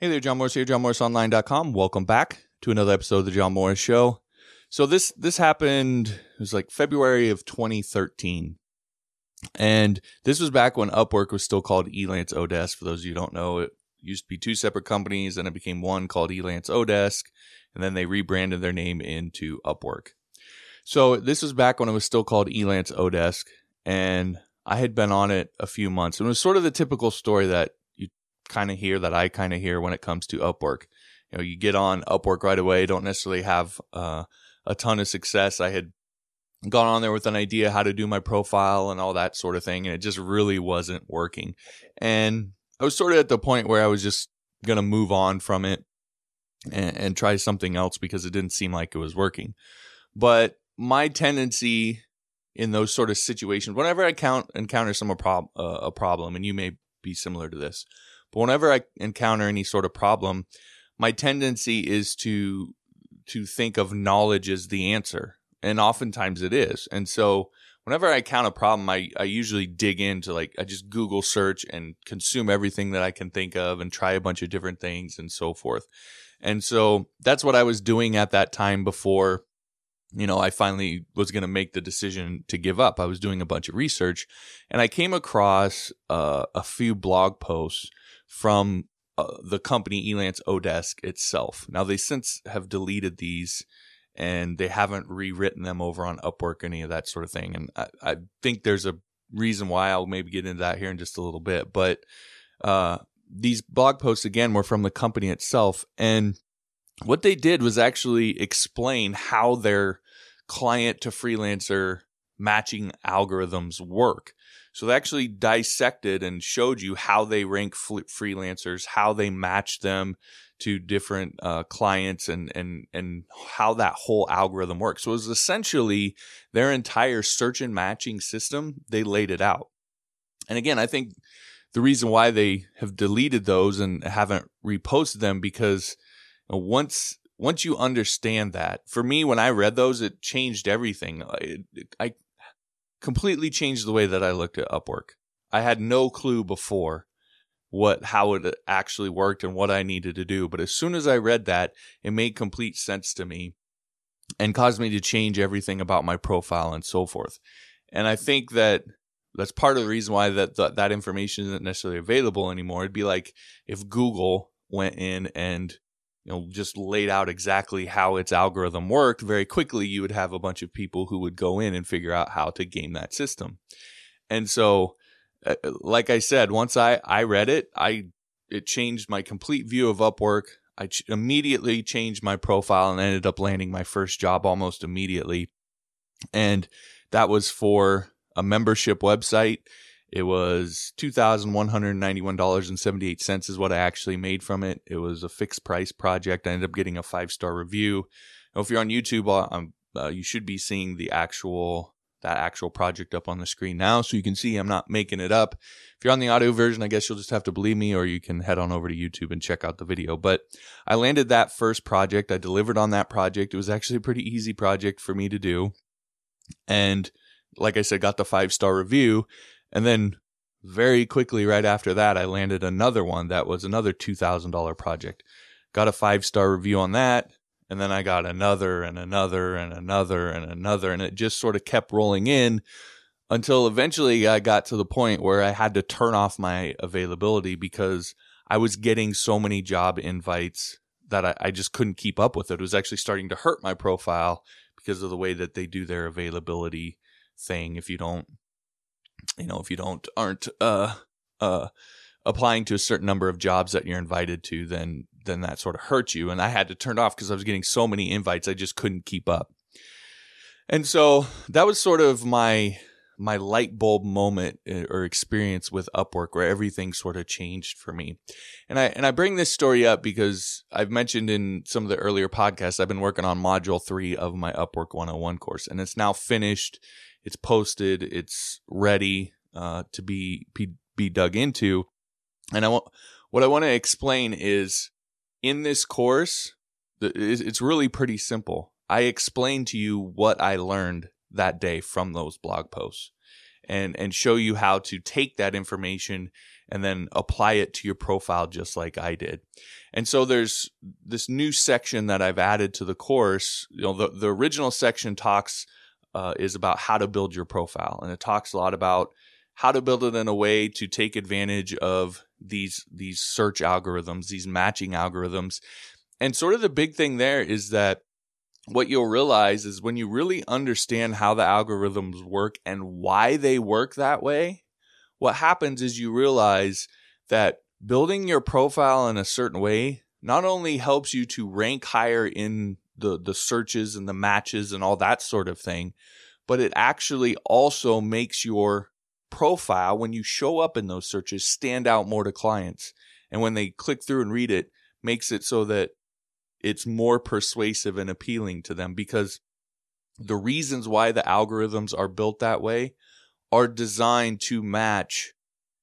Hey there, John Morris here, johnmorrisonline.com. Welcome back to another episode of the John Morris Show. So this this happened it was like February of 2013. And this was back when Upwork was still called Elance-oDesk. For those of you who don't know, it used to be two separate companies and it became one called Elance-oDesk. And then they rebranded their name into Upwork. So this was back when it was still called Elance-oDesk. And I had been on it a few months. And it was sort of the typical story that kind of hear that I kind of hear when it comes to Upwork. You know, you get on Upwork right away, don't necessarily have uh, a ton of success. I had gone on there with an idea how to do my profile and all that sort of thing, and it just really wasn't working. And I was sort of at the point where I was just going to move on from it and, and try something else because it didn't seem like it was working. But my tendency in those sort of situations, whenever I count, encounter some prob- uh, a problem, and you may be similar to this, but whenever I encounter any sort of problem, my tendency is to to think of knowledge as the answer, and oftentimes it is. And so, whenever I count a problem, I I usually dig into like I just Google search and consume everything that I can think of, and try a bunch of different things and so forth. And so that's what I was doing at that time before you know, I finally was going to make the decision to give up. I was doing a bunch of research and I came across uh, a few blog posts from uh, the company Elance-oDesk itself. Now, they since have deleted these and they haven't rewritten them over on Upwork or any of that sort of thing. And I, I think there's a reason why I'll maybe get into that here in just a little bit. But uh, these blog posts, again, were from the company itself. And what they did was actually explain how their client to freelancer matching algorithms work. So they actually dissected and showed you how they rank freelancers, how they match them to different uh, clients, and and and how that whole algorithm works. So it was essentially their entire search and matching system. They laid it out. And again, I think the reason why they have deleted those and haven't reposted them because once once you understand that, for me, when I read those, it changed everything. It, I completely changed the way that I looked at Upwork. I had no clue before what how it actually worked and what I needed to do, but as soon as I read that, it made complete sense to me and caused me to change everything about my profile and so forth. And I think that that's part of the reason why that that, that information isn't necessarily available anymore. It'd be like if Google went in and you know, just laid out exactly how its algorithm worked, very quickly you would have a bunch of people who would go in and figure out how to game that system. And so, uh, like I said, once I, I read it, I, it changed my complete view of Upwork. I ch- immediately changed my profile and ended up landing my first job almost immediately. And that was for a membership website it was $2,191.78 is what I actually made from it. It was a fixed price project. I ended up getting a five star review. Now, if you're on YouTube, uh, uh, you should be seeing the actual that actual project up on the screen now, so you can see I'm not making it up. If you're on the audio version, I guess you'll just have to believe me, or you can head on over to YouTube and check out the video. But I landed that first project. I delivered on that project. It was actually a pretty easy project for me to do, and like I said, got the five star review. And then very quickly, right after that, I landed another one that was another $2,000 project. Got a five star review on that. And then I got another and another and another and another. And it just sort of kept rolling in until eventually I got to the point where I had to turn off my availability because I was getting so many job invites that I, I, just couldn't keep up with it. It was actually starting to hurt my profile because of the way that they do their availability thing. If you don't you know, if you don't aren't uh uh applying to a certain number of jobs that you're invited to, then then that sort of hurts you. And I had to turn it off because I was getting so many invites, I just couldn't keep up. And so that was sort of my my light bulb moment uh, or experience with Upwork where everything sort of changed for me. And I and I bring this story up because I've mentioned in some of the earlier podcasts I've been working on module 3 of my Upwork 101 course and it's now finished it's posted. It's ready uh, to be, be be dug into. And I want what I want to explain is in this course, it's really pretty simple. I explain to you what I learned that day from those blog posts and and show you how to take that information and then apply it to your profile just like I did. And so there's this new section that I've added to the course. You know, the, the original section talks uh, is about how to build your profile, and it talks a lot about how to build it in a way to take advantage of these these search algorithms, these matching algorithms. And sort of the big thing there is that what you'll realize is when you really understand how the algorithms work and why they work that way, what happens is you realize that building your profile in a certain way not only helps you to rank higher in the the searches and the matches and all that sort of thing, but it actually also makes your profile when you show up in those searches stand out more to clients. And when they click through and read it, makes it so that it's more persuasive and appealing to them because the reasons why the algorithms are built that way are designed to match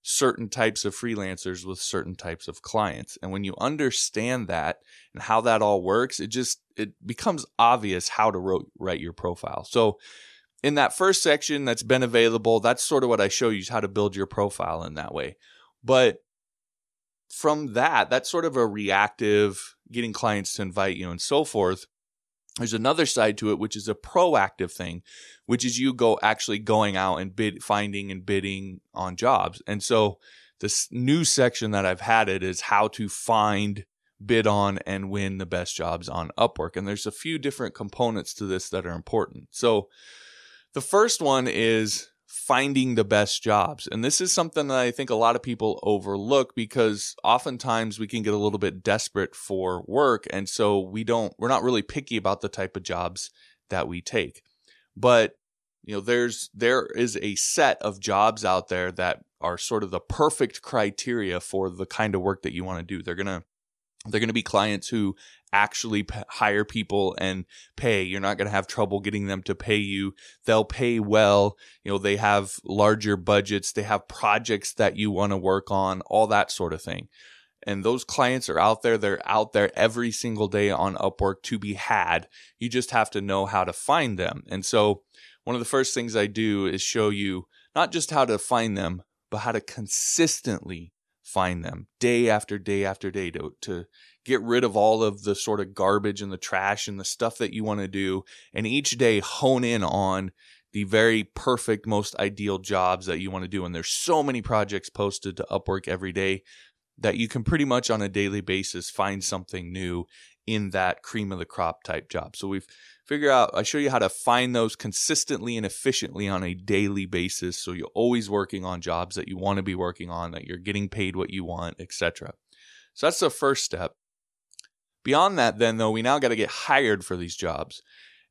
certain types of freelancers with certain types of clients. And when you understand that and how that all works, it just it becomes obvious how to write your profile. So in that first section that's been available, that's sort of what I show you how to build your profile in that way. But from that, that's sort of a reactive, getting clients to invite you and so forth. There's another side to it, which is a proactive thing, which is you go actually going out and bid, finding and bidding on jobs. And so this new section that I've had it is how to find, bid on, and win the best jobs on Upwork. And there's a few different components to this that are important. So the first one is finding the best jobs. And this is something that I think a lot of people overlook because oftentimes we can get a little bit desperate for work. And so we don't, we're not really picky about the type of jobs that we take. But, you know, there's, there is a set of jobs out there that are sort of the perfect criteria for the kind of work that you want to do. They're going to, they're going to be clients who actually p- hire people and pay. You're not going to have trouble getting them to pay you. They'll pay well. You know, they have larger budgets. They have projects that you want to work on, all that sort of thing. And those clients are out there. They're out there every single day on Upwork to be had. You just have to know how to find them. And so one of the first things I do is show you not just how to find them, but how to consistently find them day after day after day to, to get rid of all of the sort of garbage and the trash and the stuff that you want to do. And each day hone in on the very perfect, most ideal jobs that you want to do. And there's so many projects posted to Upwork every day that you can pretty much on a daily basis find something new in that cream of the crop type job. So we've figured out, I show you how to find those consistently and efficiently on a daily basis. So you're always working on jobs that you want to be working on, that you're getting paid what you want, etc. So that's the first step. Beyond that, then though, we now got to get hired for these jobs.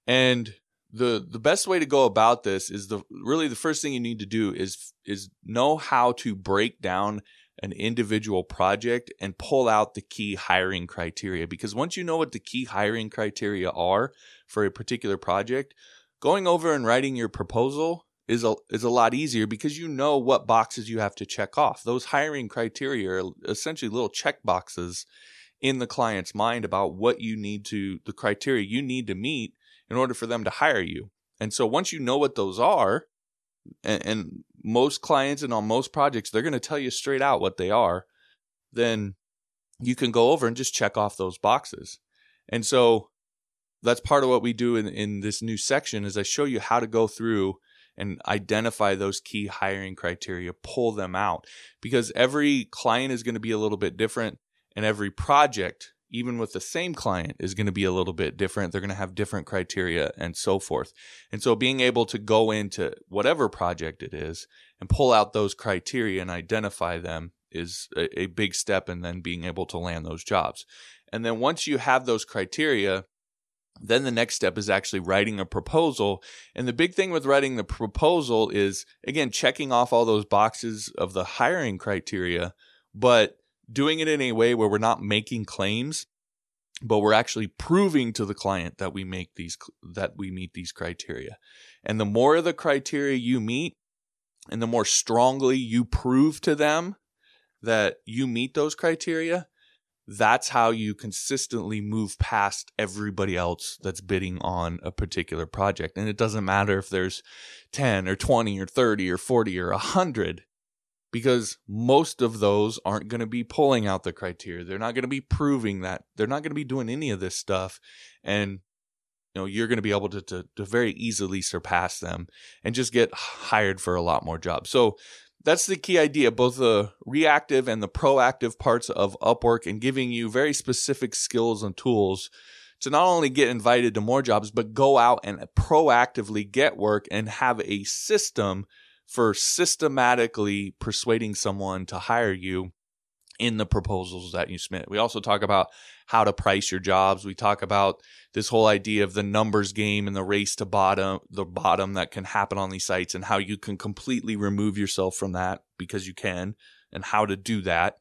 And the the best way to go about this is the really the first thing you need to do is is know how to break down an individual project and pull out the key hiring criteria because once you know what the key hiring criteria are for a particular project going over and writing your proposal is a is a lot easier because you know what boxes you have to check off those hiring criteria are essentially little check boxes in the client's mind about what you need to the criteria you need to meet in order for them to hire you and so once you know what those are and, and most clients and on most projects, they're going to tell you straight out what they are, then you can go over and just check off those boxes. And so that's part of what we do in, in this new section is I show you how to go through and identify those key hiring criteria, pull them out because every client is going to be a little bit different and every project even with the same client is going to be a little bit different. They're going to have different criteria and so forth. And so being able to go into whatever project it is and pull out those criteria and identify them is a, a big step and then being able to land those jobs. And then once you have those criteria, then the next step is actually writing a proposal. And the big thing with writing the proposal is, again, checking off all those boxes of the hiring criteria, but doing it in a way where we're not making claims, but we're actually proving to the client that we make these that we meet these criteria. And the more of the criteria you meet, and the more strongly you prove to them that you meet those criteria, that's how you consistently move past everybody else that's bidding on a particular project. And it doesn't matter if there's 10 or 20 or 30 or 40 or 100 because most of those aren't going to be pulling out the criteria. They're not going to be proving that. They're not going to be doing any of this stuff. And you know, you're going to be able to, to, to very easily surpass them and just get hired for a lot more jobs. So that's the key idea, both the reactive and the proactive parts of Upwork and giving you very specific skills and tools to not only get invited to more jobs, but go out and proactively get work and have a system for systematically persuading someone to hire you in the proposals that you submit. We also talk about how to price your jobs. We talk about this whole idea of the numbers game and the race to bottom, the bottom that can happen on these sites and how you can completely remove yourself from that because you can and how to do that.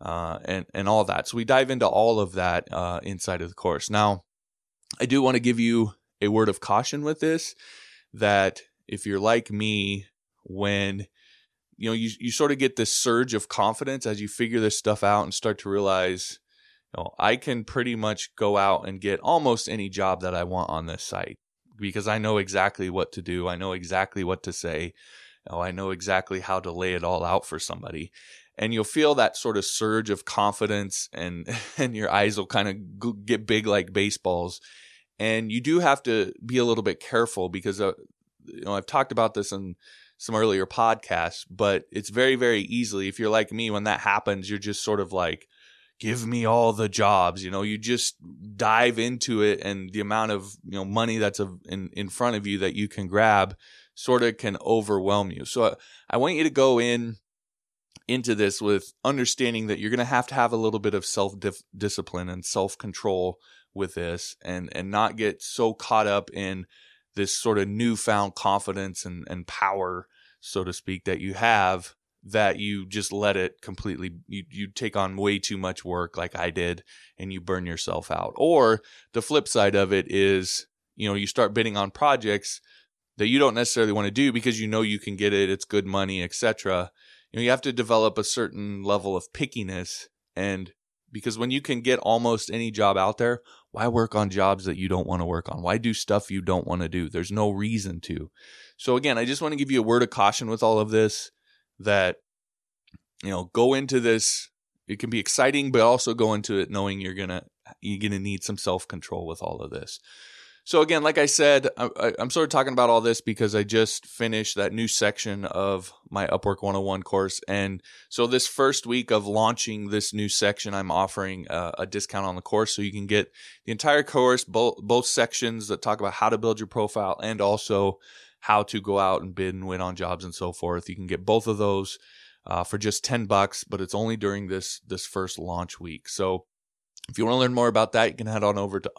Uh, and, and all that. So we dive into all of that uh, inside of the course. Now, I do want to give you a word of caution with this that if you're like me, when you know you, you sort of get this surge of confidence as you figure this stuff out and start to realize you know i can pretty much go out and get almost any job that i want on this site because i know exactly what to do. I know exactly what to say. You know, i know exactly how to lay it all out for somebody. And you'll feel that sort of surge of confidence and and your eyes will kind of get big like baseballs. And you do have to be a little bit careful because uh, you know I've talked about this in some earlier podcasts, but it's very, very easily, if you're like me, when that happens, you're just sort of like, give me all the jobs. You know, you just dive into it and the amount of, you know, money that's in, in front of you that you can grab sort of can overwhelm you. So I want you to go in into this with understanding that you're going to have to have a little bit of self discipline and self control with this and, and not get so caught up in this sort of newfound confidence and, and power so to speak, that you have that you just let it completely you, you take on way too much work like I did and you burn yourself out. Or the flip side of it is, you know, you start bidding on projects that you don't necessarily want to do because you know you can get it, it's good money, etc. You know, you have to develop a certain level of pickiness and because when you can get almost any job out there, why work on jobs that you don't want to work on? Why do stuff you don't want to do? There's no reason to. So again, I just want to give you a word of caution with all of this that you know, go into this it can be exciting but also go into it knowing you're going to you're going to need some self-control with all of this. So again, like I said, I, am sort of talking about all this because I just finished that new section of my Upwork 101 course, and so this first week of launching this new section, I'm offering a, a discount on the course, so you can get the entire course, both both sections that talk about how to build your profile and also how to go out and bid and win on jobs and so forth. You can get both of those uh, for just 10 bucks, but it's only during this this first launch week. So if you want to learn more about that, you can head on over to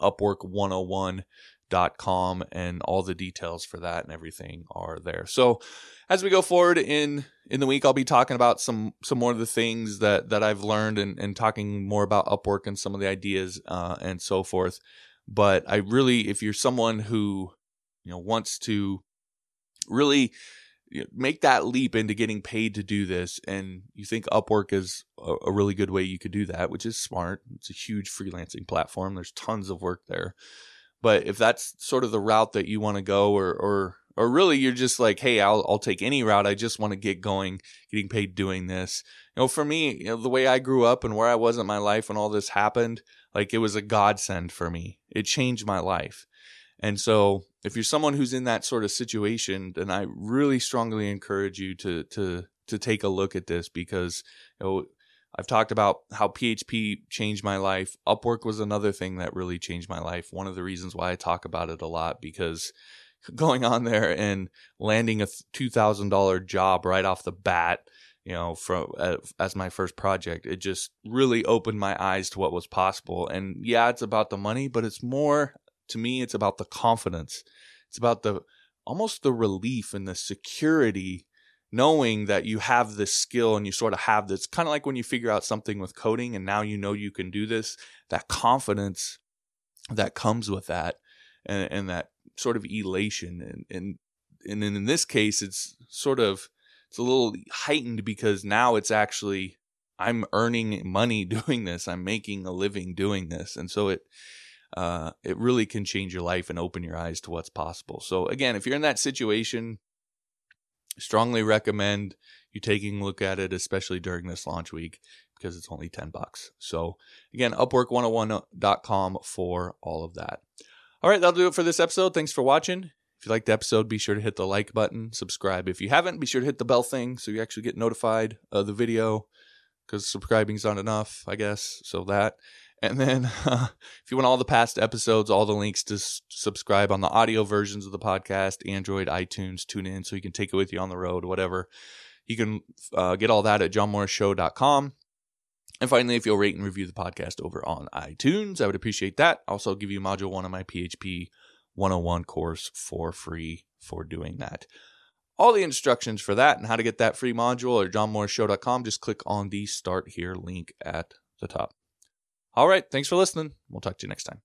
upwork101.com and all the details for that and everything are there. So as we go forward in in the week, I'll be talking about some some more of the things that that I've learned and, and talking more about Upwork and some of the ideas uh, and so forth. But I really, if you're someone who you know wants to really make that leap into getting paid to do this and you think upwork is a, really good way you could do that which is smart it's a huge freelancing platform there's tons of work there but if that's sort of the route that you want to go or or or really you're just like hey I'll I'll take any route I just want to get going getting paid doing this. You know for me you know the way I grew up and where I was in my life when all this happened like it was a godsend for me. It changed my life. And so if you're someone who's in that sort of situation, then I really strongly encourage you to to to take a look at this because you know I've talked about how PHP changed my life. Upwork was another thing that really changed my life. One of the reasons why I talk about it a lot because going on there and landing a $2000 job right off the bat you know from uh, as my first project it just really opened my eyes to what was possible and yeah it's about the money but it's more to me, it's about the confidence. It's about the almost the relief and the security knowing that you have this skill and you sort of have this kind of like when you figure out something with coding and now you know you can do this, that confidence that comes with that and, and that sort of elation. And, and, and in this case, it's sort of, it's a little heightened because now it's actually, I'm earning money doing this. I'm making a living doing this. And so it, uh, it really can change your life and open your eyes to what's possible. So again, if you're in that situation, strongly recommend you taking a look at it, especially during this launch week, because it's only 10 bucks. So again, upwork101.com for all of that. All right, that'll do it for this episode. Thanks for watching. If you liked the episode, be sure to hit the like button, subscribe. If you haven't, be sure to hit the bell thing so you actually get notified of the video because subscribing's not enough, I guess. So that. And then uh, if you want all the past episodes, all the links to s- subscribe on the audio versions of the podcast, Android, iTunes, TuneIn so you can take it with you on the road, whatever. You can uh, get all that at johnmorrisshow.com. And finally, if you'll rate and review the podcast over on iTunes, I would appreciate that. Also, give you module one of my PHP 101 course for free for doing that. All the instructions for that and how to get that free module at johnmorrisshow.com, just click on the Start Here link at the top. All right, thanks for listening. We'll talk to you next time.